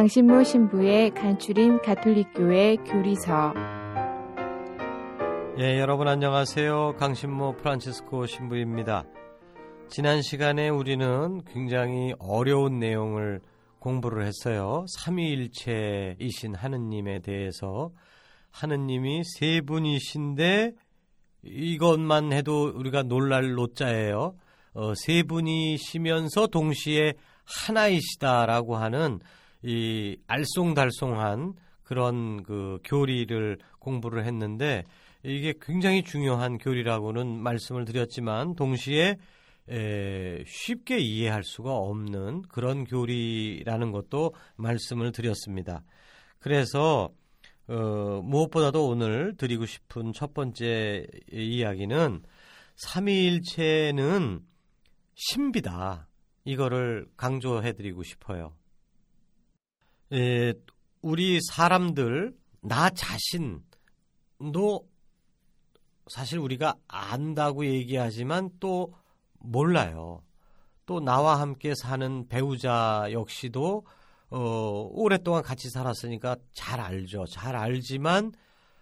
강신모 신부의 간추린 가톨릭교회 교리서 예, 여러분 안녕하세요. 강신모 프란치스코 신부입니다. 지난 시간에 우리는 굉장히 어려운 내용을 공부를 했어요. 삼위일체이신 하느님에 대해서 하느님이 세 분이신데 이것만 해도 우리가 놀랄 노자예요. 어, 세 분이시면서 동시에 하나이시다라고 하는 이 알쏭달쏭한 그런 그 교리를 공부를 했는데 이게 굉장히 중요한 교리라고는 말씀을 드렸지만 동시에 에, 쉽게 이해할 수가 없는 그런 교리라는 것도 말씀을 드렸습니다. 그래서 어, 무엇보다도 오늘 드리고 싶은 첫 번째 이야기는 삼위일체는 신비다. 이거를 강조해 드리고 싶어요. 에, 우리 사람들, 나 자신도 사실 우리가 안다고 얘기하지만 또 몰라요. 또 나와 함께 사는 배우자 역시도 어, 오랫동안 같이 살았으니까 잘 알죠. 잘 알지만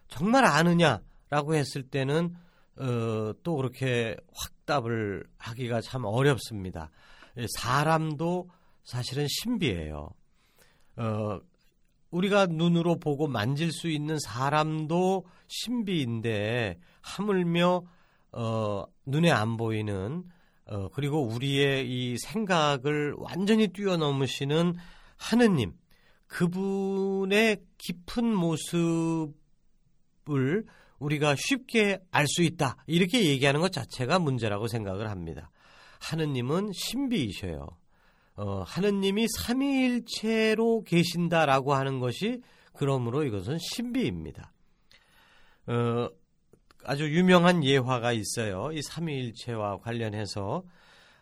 정말 아느냐라고 했을 때는 어, 또 그렇게 확답을 하기가 참 어렵습니다. 사람도 사실은 신비해요. 어, 우리가 눈으로 보고 만질 수 있는 사람도 신비인데 하물며 어, 눈에 안 보이는 어, 그리고 우리의 이 생각을 완전히 뛰어넘으시는 하느님 그분의 깊은 모습을 우리가 쉽게 알 수 있다 이렇게 얘기하는 것 자체가 문제라고 생각을 합니다. 하느님은 신비이셔요. 어, 하느님이 삼위일체로 계신다라고 하는 것이 그러므로 이것은 신비입니다. 어, 아주 유명한 예화가 있어요. 이 삼위일체와 관련해서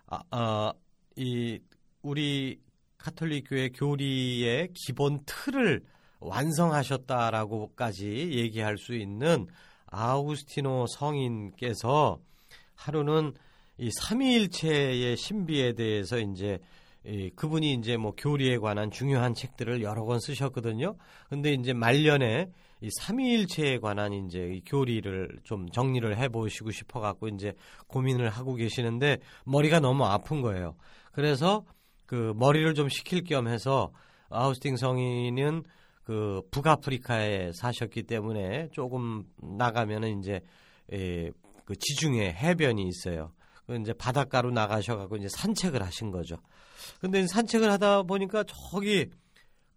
아, 아, 이 우리 카톨릭 교회 교리의 기본 틀을 완성하셨다라고까지 얘기할 수 있는 아우스티노 성인께서 하루는 이 삼위일체의 신비에 대해서 이제 이 그분이 이제 뭐 교리에 관한 중요한 책들을 여러 권 쓰셨거든요. 근데 이제 말년에 이 삼위일체에 관한 이제 이 교리를 좀 정리를 해 보시고 싶어 갖고 이제 고민을 하고 계시는데 머리가 너무 아픈 거예요. 그래서 그 머리를 좀 식힐 겸 해서 아우스팅 성인은 그 북아프리카에 사셨기 때문에 조금 나가면은 이제 에, 그 지중해 해변이 있어요. 그 이제 바닷가로 나가셔 갖고 이제 산책을 하신 거죠. 근데 산책을 하다 보니까 저기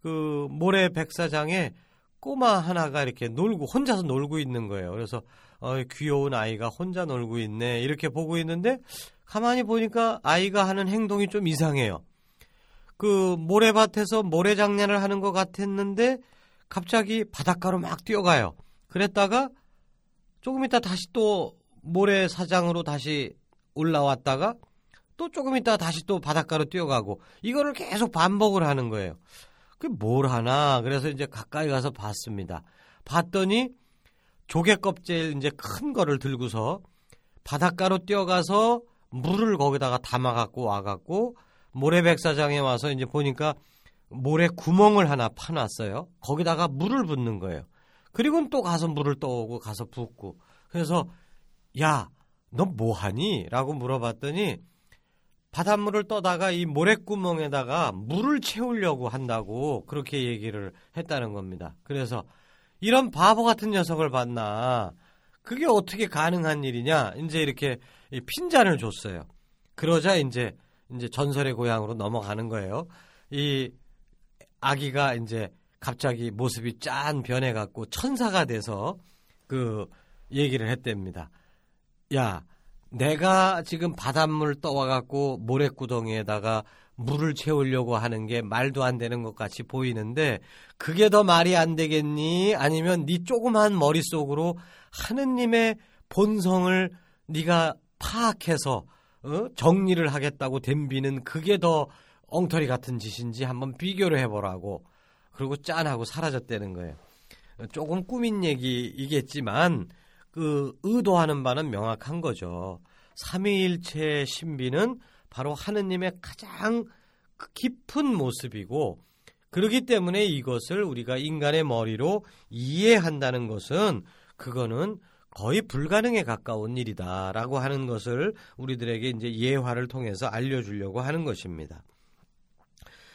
그 모래 백사장에 꼬마 하나가 이렇게 놀고 혼자서 놀고 있는 거예요. 그래서 어, 귀여운 아이가 혼자 놀고 있네 이렇게 보고 있는데 가만히 보니까 아이가 하는 행동이 좀 이상해요. 그 모래밭에서 모래장난을 하는 것 같았는데 갑자기 바닷가로 막 뛰어가요. 그랬다가 조금 있다 다시 또 모래사장으로 다시 올라왔다가 또 조금 있다 다시 또 바닷가로 뛰어가고 이거를 계속 반복을 하는 거예요. 그뭘 하나 그래서 이제 가까이 가서 봤습니다. 봤더니 조개 껍질 이제 큰 거를 들고서 바닷가로 뛰어가서 물을 거기다가 담아 갖고 와 갖고 모래백사장에 와서 이제 보니까 모래 구멍을 하나 파놨어요. 거기다가 물을 붓는 거예요. 그리고는 또 가서 물을 떠오고 가서 붓고. 그래서 야, 너 뭐하니? 라고 물어봤더니 바닷물을 떠다가 이 모래구멍에다가 물을 채우려고 한다고 그렇게 얘기를 했다는 겁니다. 그래서 이런 바보 같은 녀석을 봤나. 그게 어떻게 가능한 일이냐? 이제 이렇게 핀잔을 줬어요. 그러자 이제 이제 전설의 고향으로 넘어가는 거예요. 이 아기가 이제 갑자기 모습이 짠 변해갖고 천사가 돼서 그 얘기를 했답니다. 야, 내가 지금 바닷물 떠와갖고 모래구덩이에다가 물을 채우려고 하는 게 말도 안 되는 것 같이 보이는데 그게 더 말이 안 되겠니? 아니면 네 조그만 머릿속으로 하느님의 본성을 네가 파악해서 어? 정리를 하겠다고 덤비는 그게 더 엉터리 같은 짓인지 한번 비교를 해보라고 그리고 짠하고 사라졌다는 거예요. 조금 꾸민 얘기이겠지만 그 의도하는 바는 명확한 거죠. 삼위일체 신비는 바로 하느님의 가장 깊은 모습이고 그렇기 때문에 이것을 우리가 인간의 머리로 이해한다는 것은 그거는 거의 불가능에 가까운 일이다라고 하는 것을 우리들에게 이제 예화를 통해서 알려주려고 하는 것입니다.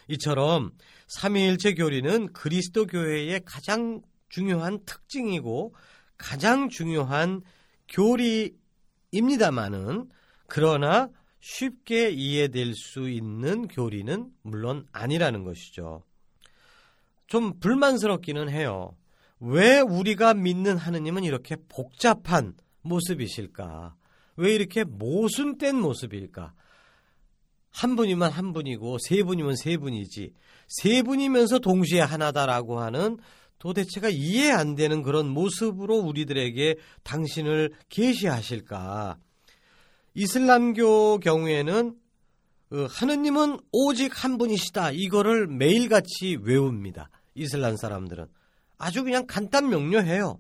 이처럼 삼위일체 교리는 그리스도 교회의 가장 중요한 특징이고 가장 중요한 교리입니다마는 그러나 쉽게 이해될 수 있는 교리는 물론 아니라는 것이죠. 좀 불만스럽기는 해요. 왜 우리가 믿는 하느님은 이렇게 복잡한 모습이실까? 왜 이렇게 모순된 모습일까? 한 분이면 한 분이고 세 분이면 세 분이지 세 분이면서 동시에 하나다라고 하는 도대체가 이해 안 되는 그런 모습으로 우리들에게 당신을 계시하실까? 이슬람교 경우에는 그 하느님은 오직 한 분이시다. 이거를 매일같이 외웁니다. 이슬람 사람들은. 아주 그냥 간단 명료해요.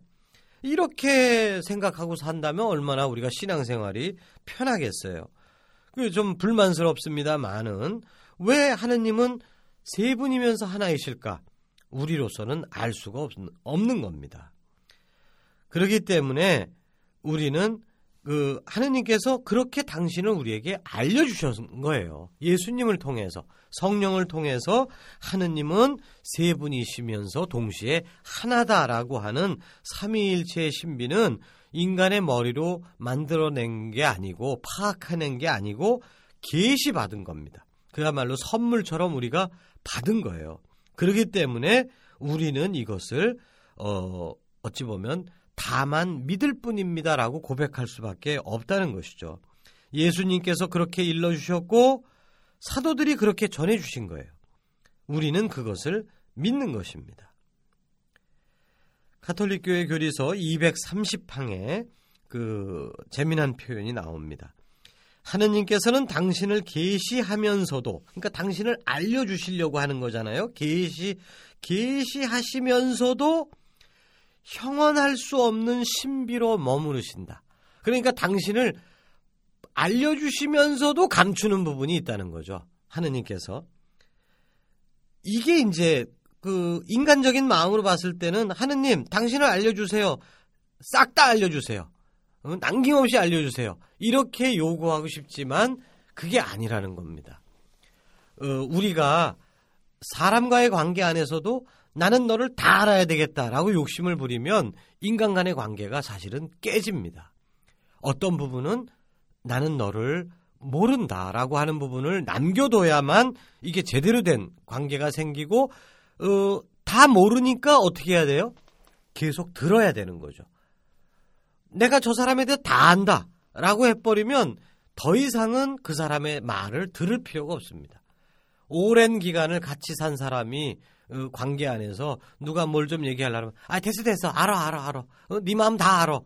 이렇게 생각하고 산다면 얼마나 우리가 신앙생활이 편하겠어요. 좀 불만스럽습니다만은 왜 하느님은 세 분이면서 하나이실까? 우리로서는 알 수가 없는 겁니다. 그렇기 때문에 우리는 그 하느님께서 그렇게 당신을 우리에게 알려주신 거예요. 예수님을 통해서 성령을 통해서 하느님은 세 분이시면서 동시에 하나다라고 하는 삼위일체의 신비는 인간의 머리로 만들어낸 게 아니고 파악해낸 게 아니고 계시 받은 겁니다. 그야말로 선물처럼 우리가 받은 거예요. 그렇기 때문에 우리는 이것을 어 어찌 보면 다만 믿을 뿐입니다라고 고백할 수밖에 없다는 것이죠. 예수님께서 그렇게 일러 주셨고 사도들이 그렇게 전해 주신 거예요. 우리는 그것을 믿는 것입니다. 가톨릭 교회 교리서 230항에 그 재미난 표현이 나옵니다. 하느님께서는 당신을 계시하면서도 그러니까 당신을 알려 주시려고 하는 거잖아요. 계시 계시하시면서도 형언할 수 없는 신비로 머무르신다. 그러니까 당신을 알려 주시면서도 감추는 부분이 있다는 거죠. 하느님께서. 이게 이제 그 인간적인 마음으로 봤을 때는 하느님, 당신을 알려 주세요. 싹 다 알려 주세요. 어, 남김없이 알려주세요. 이렇게 요구하고 싶지만 그게 아니라는 겁니다. 어, 우리가 사람과의 관계 안에서도 나는 너를 다 알아야 되겠다라고 욕심을 부리면 인간 간의 관계가 사실은 깨집니다. 어떤 부분은 나는 너를 모른다라고 하는 부분을 남겨둬야만 이게 제대로 된 관계가 생기고 어, 다 모르니까 어떻게 해야 돼요? 계속 들어야 되는 거죠. 내가 저 사람에 대해 다 안다 라고 해버리면 더 이상은 그 사람의 말을 들을 필요가 없습니다. 오랜 기간을 같이 산 사람이 어, 관계 안에서 누가 뭘 좀 얘기하려면 아 됐어 됐어. 알아 알아 알아. 어, 네 마음 다 알아.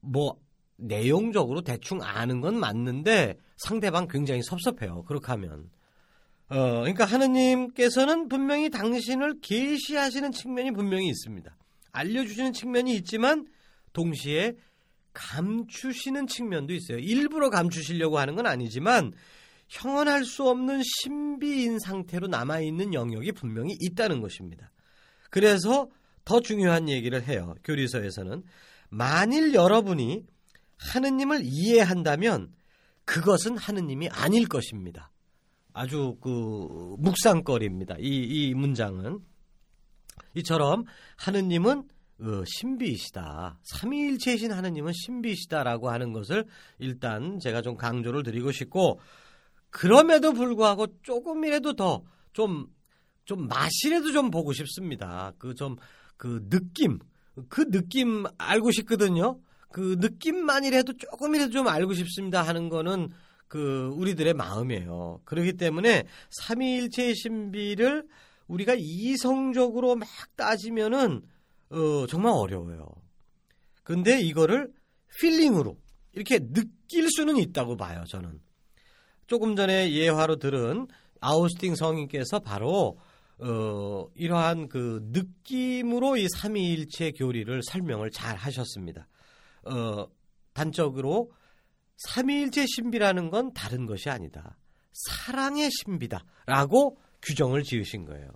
뭐 내용적으로 대충 아는 건 맞는데 상대방 굉장히 섭섭해요. 그렇게 하면. 어 그러니까 하느님께서는 분명히 당신을 계시하시는 측면이 분명히 있습니다. 알려주시는 측면이 있지만 동시에 감추시는 측면도 있어요 일부러 감추시려고 하는 건 아니지만 형언할 수 없는 신비인 상태로 남아있는 영역이 분명히 있다는 것입니다. 그래서 더 중요한 얘기를 해요. 교리서에서는 만일 여러분이 하느님을 이해한다면 그것은 하느님이 아닐 것입니다. 아주 그 묵상거리입니다. 이, 이 문장은 이처럼 하느님은 어, 신비이시다. 삼위일체이신 하느님은 신비이시다라고 하는 것을 일단 제가 좀 강조를 드리고 싶고 그럼에도 불구하고 조금이라도 더 좀좀 맛이라도 좀 보고 싶습니다. 그좀그 느낌 그 느낌 알고 싶거든요. 그 느낌만이라도 조금이라도 좀 알고 싶습니다 하는 거는 그 우리들의 마음이에요. 그렇기 때문에 삼위일체의 신비를 우리가 이성적으로 막 따지면은 어, 정말 어려워요. 근데 이거를 필링으로 이렇게 느낄 수는 있다고 봐요, 저는. 조금 전에 예화로 들은 아우스팅 성인께서 바로 어, 이러한 그 느낌으로 이 삼위일체 교리를 설명을 잘 하셨습니다. 어, 단적으로 삼위일체 신비라는 건 다른 것이 아니다. 사랑의 신비다라고 규정을 지으신 거예요.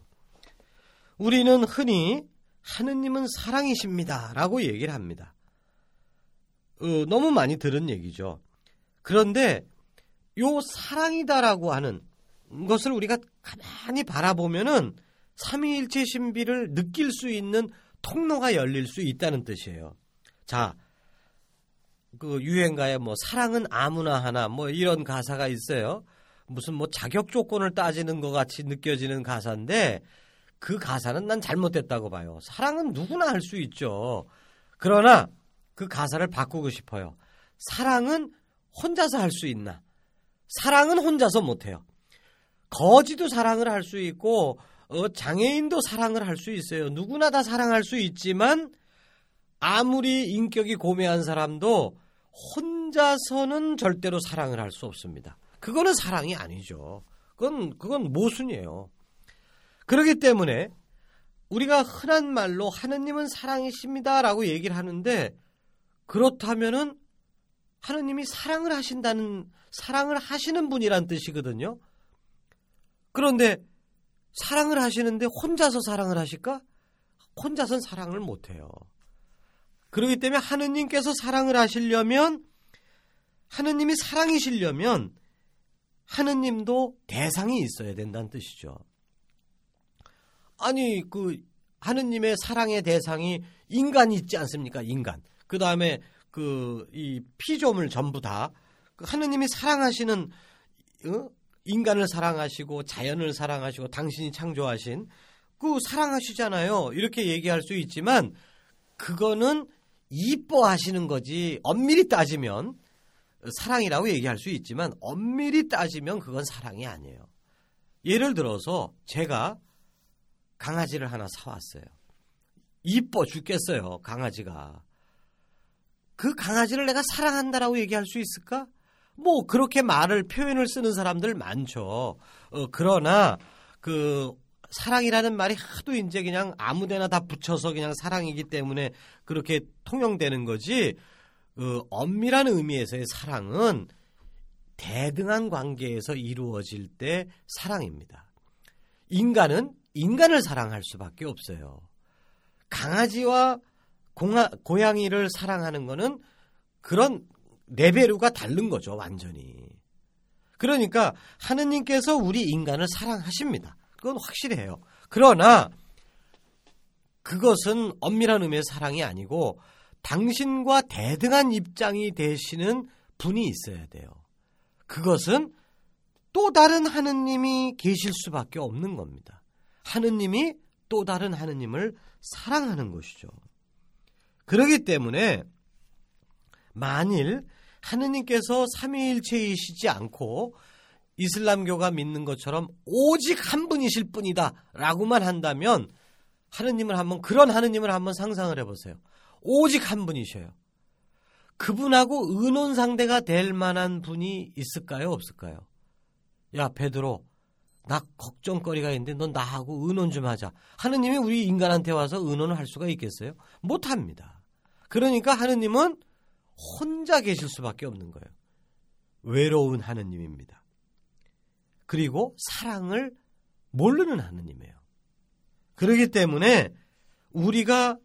우리는 흔히 하느님은 사랑이십니다 라고 얘기를 합니다. 어, 너무 많이 들은 얘기죠. 그런데 요 사랑이다라고 하는 것을 우리가 가만히 바라보면은 삼위일체 신비를 느낄 수 있는 통로가 열릴 수 있다는 뜻이에요. 자, 그 유행가에 뭐 사랑은 아무나 하나 뭐 이런 가사가 있어요. 무슨 뭐 자격 조건을 따지는 것 같이 느껴지는 가사인데 그 가사는 난 잘못됐다고 봐요. 사랑은 누구나 할 수 있죠. 그러나 그 가사를 바꾸고 싶어요. 사랑은 혼자서 할 수 있나? 사랑은 혼자서 못해요. 거지도 사랑을 할 수 있고 어, 장애인도 사랑을 할 수 있어요. 누구나 다 사랑할 수 있지만 아무리 인격이 고매한 사람도 혼자서는 절대로 사랑을 할 수 없습니다. 그거는 사랑이 아니죠. 그건 그건 모순이에요. 그렇기 때문에 우리가 흔한 말로 하느님은 사랑이십니다라고 얘기를 하는데 그렇다면은 하느님이 사랑을 하신다는 사랑을 하시는 분이란 뜻이거든요. 그런데 사랑을 하시는데 혼자서 사랑을 하실까? 혼자선 사랑을 못 해요. 그렇기 때문에 하느님께서 사랑을 하시려면 하느님이 사랑이시려면 하느님도 대상이 있어야 된다는 뜻이죠. 아니 그 하느님의 사랑의 대상이 인간이 있지 않습니까? 인간. 그 다음에 그 이 피조물 전부 다그 하느님이 사랑하시는 어? 인간을 사랑하시고 자연을 사랑하시고 당신이 창조하신 그 사랑하시잖아요. 이렇게 얘기할 수 있지만 그거는 이뻐하시는 거지 엄밀히 따지면 사랑이라고 얘기할 수 있지만 엄밀히 따지면 그건 사랑이 아니에요. 예를 들어서 제가 강아지를 하나 사왔어요. 이뻐 죽겠어요, 강아지가. 그 강아지를 내가 사랑한다라고 얘기할 수 있을까? 뭐 그렇게 말을 표현을 쓰는 사람들 많죠. 어, 그러나 그 사랑이라는 말이 하도 이제 그냥 아무 데나 다 붙여서 그냥 사랑이기 때문에 그렇게 통용되는 거지. 그 엄밀한 의미에서의 사랑은 대등한 관계에서 이루어질 때 사랑입니다. 인간은 인간을 사랑할 수밖에 없어요. 강아지와 공하, 고양이를 사랑하는 거는 그런 레벨루가 다른 거죠, 완전히. 그러니까 하느님께서 우리 인간을 사랑하십니다. 그건 확실해요. 그러나 그것은 엄밀한 의미의 사랑이 아니고 당신과 대등한 입장이 되시는 분이 있어야 돼요. 그것은 또 다른 하느님이 계실 수밖에 없는 겁니다. 하느님이 또 다른 하느님을 사랑하는 것이죠. 그러기 때문에 만일 하느님께서 삼위일체이시지 않고 이슬람교가 믿는 것처럼 오직 한 분이실 뿐이다 라고만 한다면 하느님을 한번 그런 하느님을 한번 상상을 해보세요. 오직 한 분이셔요. 그분하고 의논 상대가 될 만한 분이 있을까요? 없을까요? 야 베드로 나 걱정거리가 있는데 넌 나하고 의논 좀 하자. 하느님이 우리 인간한테 와서 의논을 할 수가 있겠어요? 못 합니다. 그러니까 하느님은 혼자 계실 수밖에 없는 거예요. 외로운 하느님입니다. 그리고 사랑을 모르는 하느님이에요. 그렇기 때문에 우리가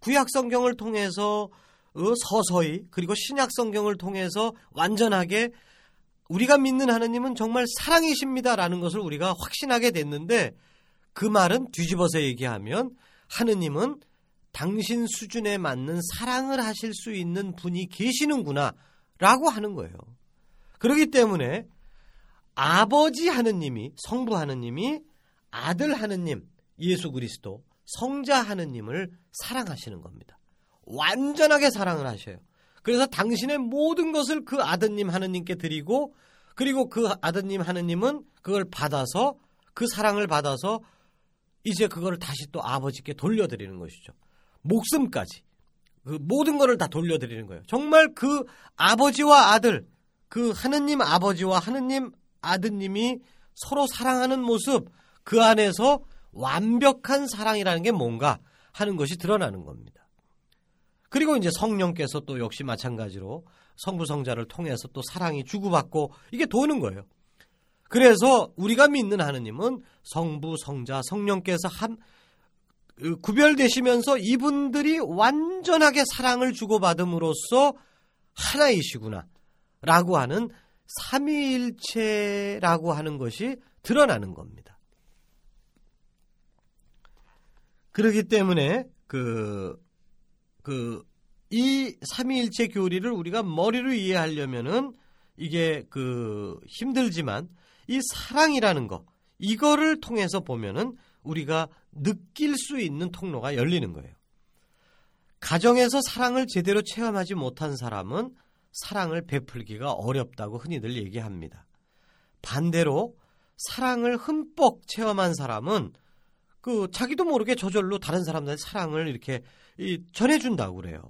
구약 성경을 통해서 어, 서서히 그리고 신약 성경을 통해서 완전하게 우리가 믿는 하느님은 정말 사랑이십니다라는 것을 우리가 확신하게 됐는데 그 말은 뒤집어서 얘기하면 하느님은 당신 수준에 맞는 사랑을 하실 수 있는 분이 계시는구나 라고 하는 거예요. 그렇기 때문에 아버지 하느님이 성부 하느님이 아들 하느님 예수 그리스도 성자 하느님을 사랑하시는 겁니다. 완전하게 사랑을 하셔요. 그래서 당신의 모든 것을 그 아드님 하느님께 드리고 그리고 그 아드님 하느님은 그걸 받아서 그 사랑을 받아서 이제 그거를 다시 또 아버지께 돌려드리는 것이죠. 목숨까지 그 모든 것을 다 돌려드리는 거예요. 정말 그 아버지와 아들 그 하느님 아버지와 하느님 아드님이 서로 사랑하는 모습 그 안에서 완벽한 사랑이라는 게 뭔가 하는 것이 드러나는 겁니다. 그리고 이제 성령께서 또 역시 마찬가지로 성부 성자를 통해서 또 사랑이 주고받고 이게 도는 거예요. 그래서 우리가 믿는 하느님은 성부 성자 성령께서 한그 구별되시면서 이분들이 완전하게 사랑을 주고받음으로써 하나이시구나 라고 하는 삼위일체라고 하는 것이 드러나는 겁니다. 그렇기 때문에 그, 그, 이 삼위일체 교리를 우리가 머리로 이해하려면은 이게 그 힘들지만 이 사랑이라는 거, 이거를 통해서 보면은 우리가 느낄 수 있는 통로가 열리는 거예요. 가정에서 사랑을 제대로 체험하지 못한 사람은 사랑을 베풀기가 어렵다고 흔히들 얘기합니다. 반대로 사랑을 흠뻑 체험한 사람은 그 자기도 모르게 저절로 다른 사람들의 사랑을 이렇게 전해준다고 그래요.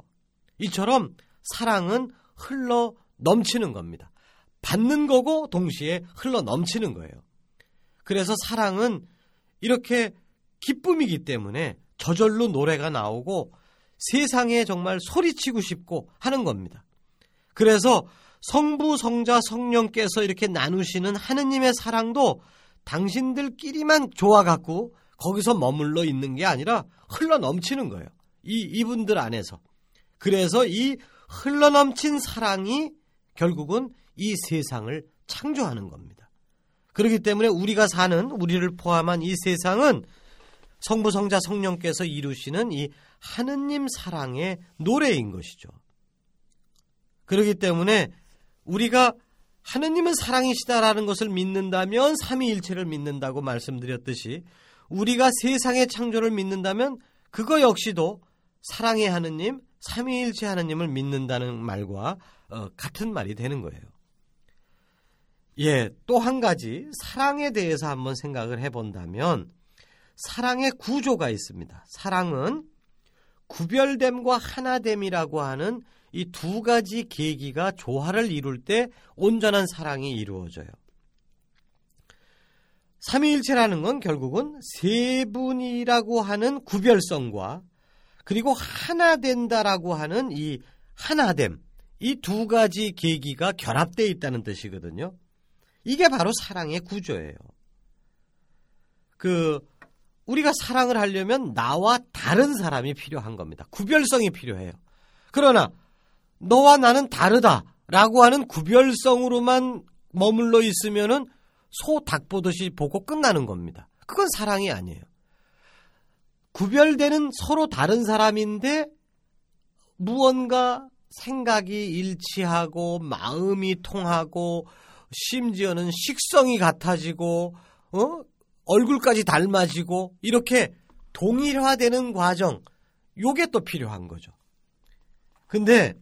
이처럼 사랑은 흘러 넘치는 겁니다. 받는 거고 동시에 흘러 넘치는 거예요. 그래서 사랑은 이렇게 기쁨이기 때문에 저절로 노래가 나오고 세상에 정말 소리치고 싶고 하는 겁니다. 그래서 성부, 성자, 성령께서 이렇게 나누시는 하느님의 사랑도 당신들끼리만 좋아 갖고 거기서 머물러 있는 게 아니라 흘러 넘치는 거예요. 이, 이분들 안에서. 그래서 이 흘러 넘친 사랑이 결국은 이 세상을 창조하는 겁니다. 그렇기 때문에 우리가 사는 우리를 포함한 이 세상은 성부, 성자, 성령께서 이루시는 이 하느님 사랑의 노래인 것이죠. 그렇기 때문에 우리가 하느님은 사랑이시다라는 것을 믿는다면 삼위일체를 믿는다고 말씀드렸듯이 우리가 세상의 창조를 믿는다면 그거 역시도 사랑의 하느님, 삼위일체 하느님을 믿는다는 말과 어, 같은 말이 되는 거예요. 예, 또 한 가지 사랑에 대해서 한번 생각을 해본다면 사랑의 구조가 있습니다. 사랑은 구별됨과 하나됨이라고 하는 이 두 가지 계기가 조화를 이룰 때 온전한 사랑이 이루어져요. 삼위일체라는 건 결국은 세 분이라고 하는 구별성과 그리고 하나 된다라고 하는 이 하나됨 이 두 가지 계기가 결합되어 있다는 뜻이거든요. 이게 바로 사랑의 구조예요. 그 우리가 사랑을 하려면 나와 다른 사람이 필요한 겁니다. 구별성이 필요해요. 그러나 너와 나는 다르다라고 하는 구별성으로만 머물러 있으면은 소 닭 보듯이 보고 끝나는 겁니다. 그건 사랑이 아니에요. 구별되는 서로 다른 사람인데 무언가 생각이 일치하고 마음이 통하고 심지어는 식성이 같아지고 어? 얼굴까지 닮아지고 이렇게 동일화되는 과정 요게 또 필요한 거죠. 근데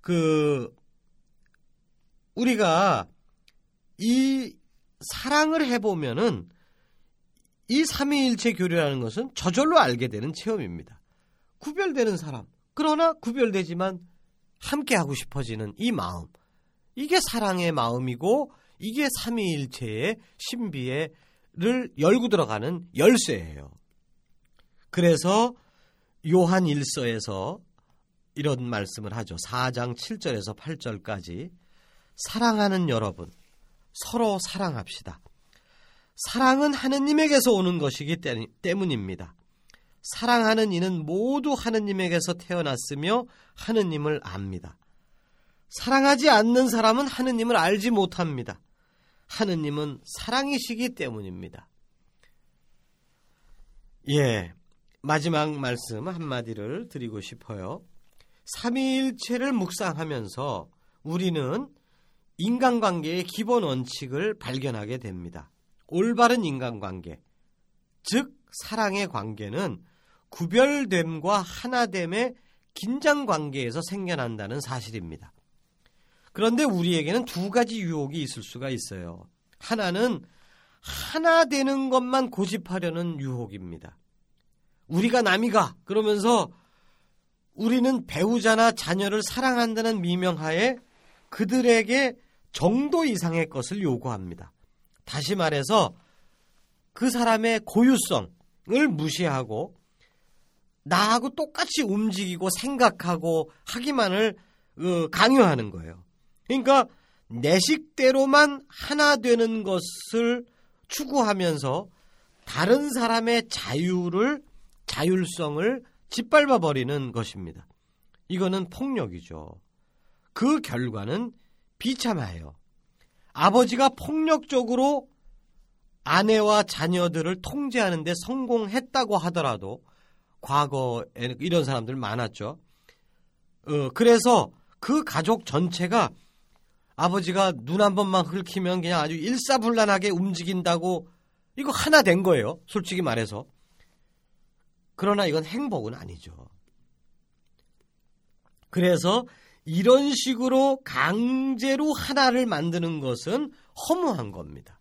그 우리가 이 사랑을 해보면은 이 삼위일체 교류라는 것은 저절로 알게 되는 체험입니다. 구별되는 사람, 그러나 구별되지만 함께 하고 싶어지는 이 마음, 이게 사랑의 마음이고 이게 삼위일체의 신비를 열고 들어가는 열쇠예요. 그래서 요한 일서에서 이런 말씀을 하죠. 4장 7절에서 8절까지 사랑하는 여러분 서로 사랑합시다. 사랑은 하느님에게서 오는 것이기 때문입니다. 사랑하는 이는 모두 하느님에게서 태어났으며 하느님을 압니다. 사랑하지 않는 사람은 하느님을 알지 못합니다. 하느님은 사랑이시기 때문입니다. 예. 마지막 말씀 한마디를 드리고 싶어요. 삼위일체를 묵상하면서 우리는 인간관계의 기본 원칙을 발견하게 됩니다. 올바른 인간관계, 즉 사랑의 관계는 구별됨과 하나됨의 긴장 관계에서 생겨난다는 사실입니다. 그런데 우리에게는 두 가지 유혹이 있을 수가 있어요. 하나는 하나 되는 것만 고집하려는 유혹입니다. 우리가 남이가 그러면서 우리는 배우자나 자녀를 사랑한다는 미명하에 그들에게 정도 이상의 것을 요구합니다. 다시 말해서 그 사람의 고유성을 무시하고 나하고 똑같이 움직이고 생각하고 하기만을 어, 강요하는 거예요. 그러니까 내 식대로만 하나 되는 것을 추구하면서 다른 사람의 자유를 자율성을 짓밟아 버리는 것입니다. 이거는 폭력이죠. 그 결과는 비참해요. 아버지가 폭력적으로 아내와 자녀들을 통제하는데 성공했다고 하더라도 과거에 이런 사람들 많았죠. 어, 그래서 그 가족 전체가 아버지가 눈 한 번만 긁히면 그냥 아주 일사불란하게 움직인다고 이거 하나 된 거예요. 솔직히 말해서. 그러나 이건 행복은 아니죠. 그래서 이런 식으로 강제로 하나를 만드는 것은 허무한 겁니다.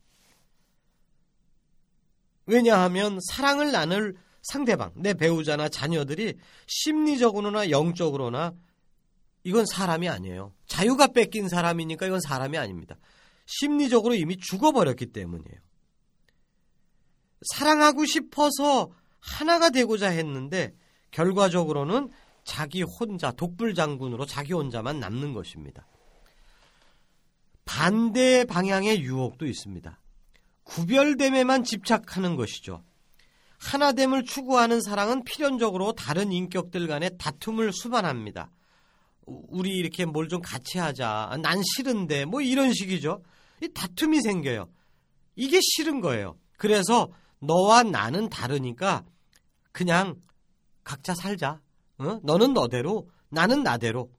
왜냐하면 사랑을 나눌 상대방, 내 배우자나 자녀들이 심리적으로나 영적으로나 이건 사람이 아니에요. 자유가 뺏긴 사람이니까 이건 사람이 아닙니다. 심리적으로 이미 죽어버렸기 때문이에요. 사랑하고 싶어서 하나가 되고자 했는데 결과적으로는 자기 혼자 독불 장군으로 자기 혼자만 남는 것입니다. 반대 방향의 유혹도 있습니다. 구별됨에만 집착하는 것이죠. 하나됨을 추구하는 사랑은 필연적으로 다른 인격들 간의 다툼을 수반합니다. 우리 이렇게 뭘 좀 같이 하자. 난 싫은데 뭐 이런 식이죠. 이 다툼이 생겨요. 이게 싫은 거예요. 그래서 너와 나는 다르니까 그냥 각자 살자. 어? 너는 너대로, 나는 나대로.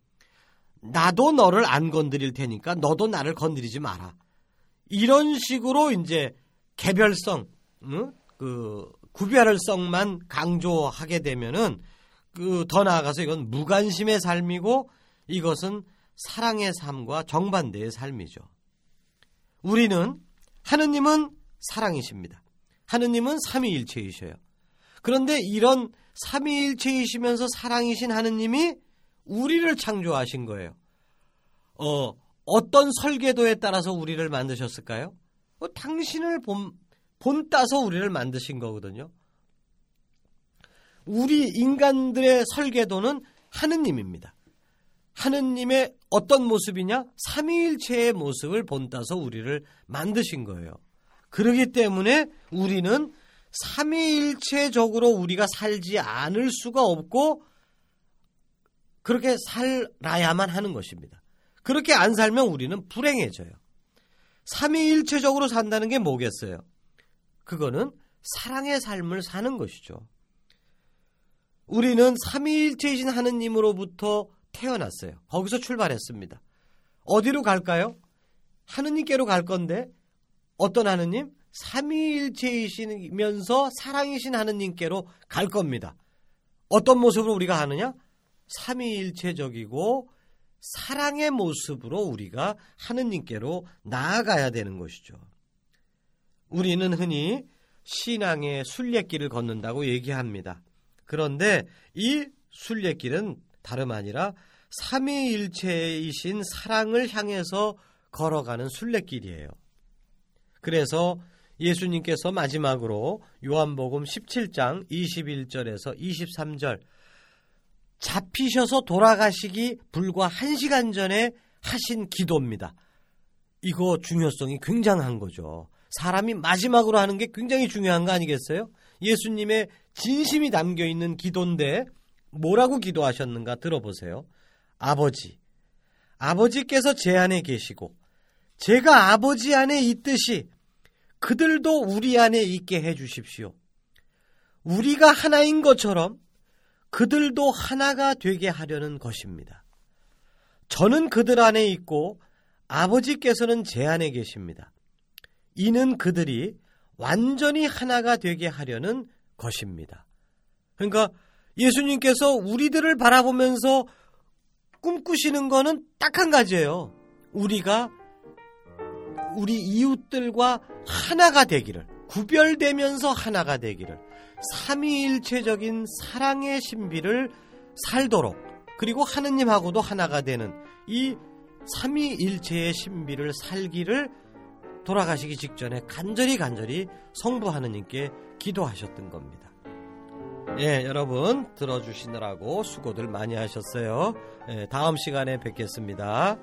나도 너를 안 건드릴 테니까 너도 나를 건드리지 마라. 이런 식으로 이제 개별성, 응? 그 구별성만 강조하게 되면은 그 더 나아가서 이건 무관심의 삶이고 이것은 사랑의 삶과 정반대의 삶이죠. 우리는 하느님은 사랑이십니다. 하느님은 삼위일체이셔요. 그런데 이런 삼위일체이시면서 사랑이신 하느님이 우리를 창조하신 거예요. 어, 어떤 설계도에 따라서 우리를 만드셨을까요? 어, 당신을 본, 본 따서 우리를 만드신 거거든요. 우리 인간들의 설계도는 하느님입니다. 하느님의 어떤 모습이냐? 삼위일체의 모습을 본따서 우리를 만드신 거예요. 그러기 때문에 우리는 삼위일체적으로 우리가 살지 않을 수가 없고 그렇게 살아야만 하는 것입니다. 그렇게 안 살면 우리는 불행해져요. 삼위일체적으로 산다는 게 뭐겠어요? 그거는 사랑의 삶을 사는 것이죠. 우리는 삼위일체이신 하느님으로부터 태어났어요. 거기서 출발했습니다. 어디로 갈까요? 하느님께로 갈 건데 어떤 하느님? 삼위일체이시면서 사랑이신 하느님께로 갈 겁니다. 어떤 모습으로 우리가 하느냐? 삼위일체적이고 사랑의 모습으로 우리가 하느님께로 나아가야 되는 것이죠. 우리는 흔히 신앙의 순례길을 걷는다고 얘기합니다. 그런데 이 순례길은 다름 아니라 삼위일체이신 사랑을 향해서 걸어가는 순례길이에요. 그래서 예수님께서 마지막으로 요한복음 17장 21절에서 23절 잡히셔서 돌아가시기 불과 1시간 전에 하신 기도입니다. 이거 중요성이 굉장한 거죠. 사람이 마지막으로 하는 게 굉장히 중요한 거 아니겠어요? 예수님의 진심이 담겨 있는 기도인데 뭐라고 기도하셨는가 들어보세요. 아버지, 아버지께서 제 안에 계시고 제가 아버지 안에 있듯이 그들도 우리 안에 있게 해 주십시오. 우리가 하나인 것처럼 그들도 하나가 되게 하려는 것입니다. 저는 그들 안에 있고 아버지께서는 제 안에 계십니다. 이는 그들이 완전히 하나가 되게 하려는 것입니다. 그러니까 예수님께서 우리들을 바라보면서 꿈꾸시는 거는 딱 한 가지예요. 우리가 우리 이웃들과 하나가 되기를, 구별되면서 하나가 되기를, 삼위일체적인 사랑의 신비를 살도록, 그리고 하느님하고도 하나가 되는 이 삼위일체의 신비를 살기를 돌아가시기 직전에 간절히 간절히 성부 하느님께 기도하셨던 겁니다. 예, 여러분 들어주시느라고 수고들 많이 하셨어요. 예, 다음 시간에 뵙겠습니다.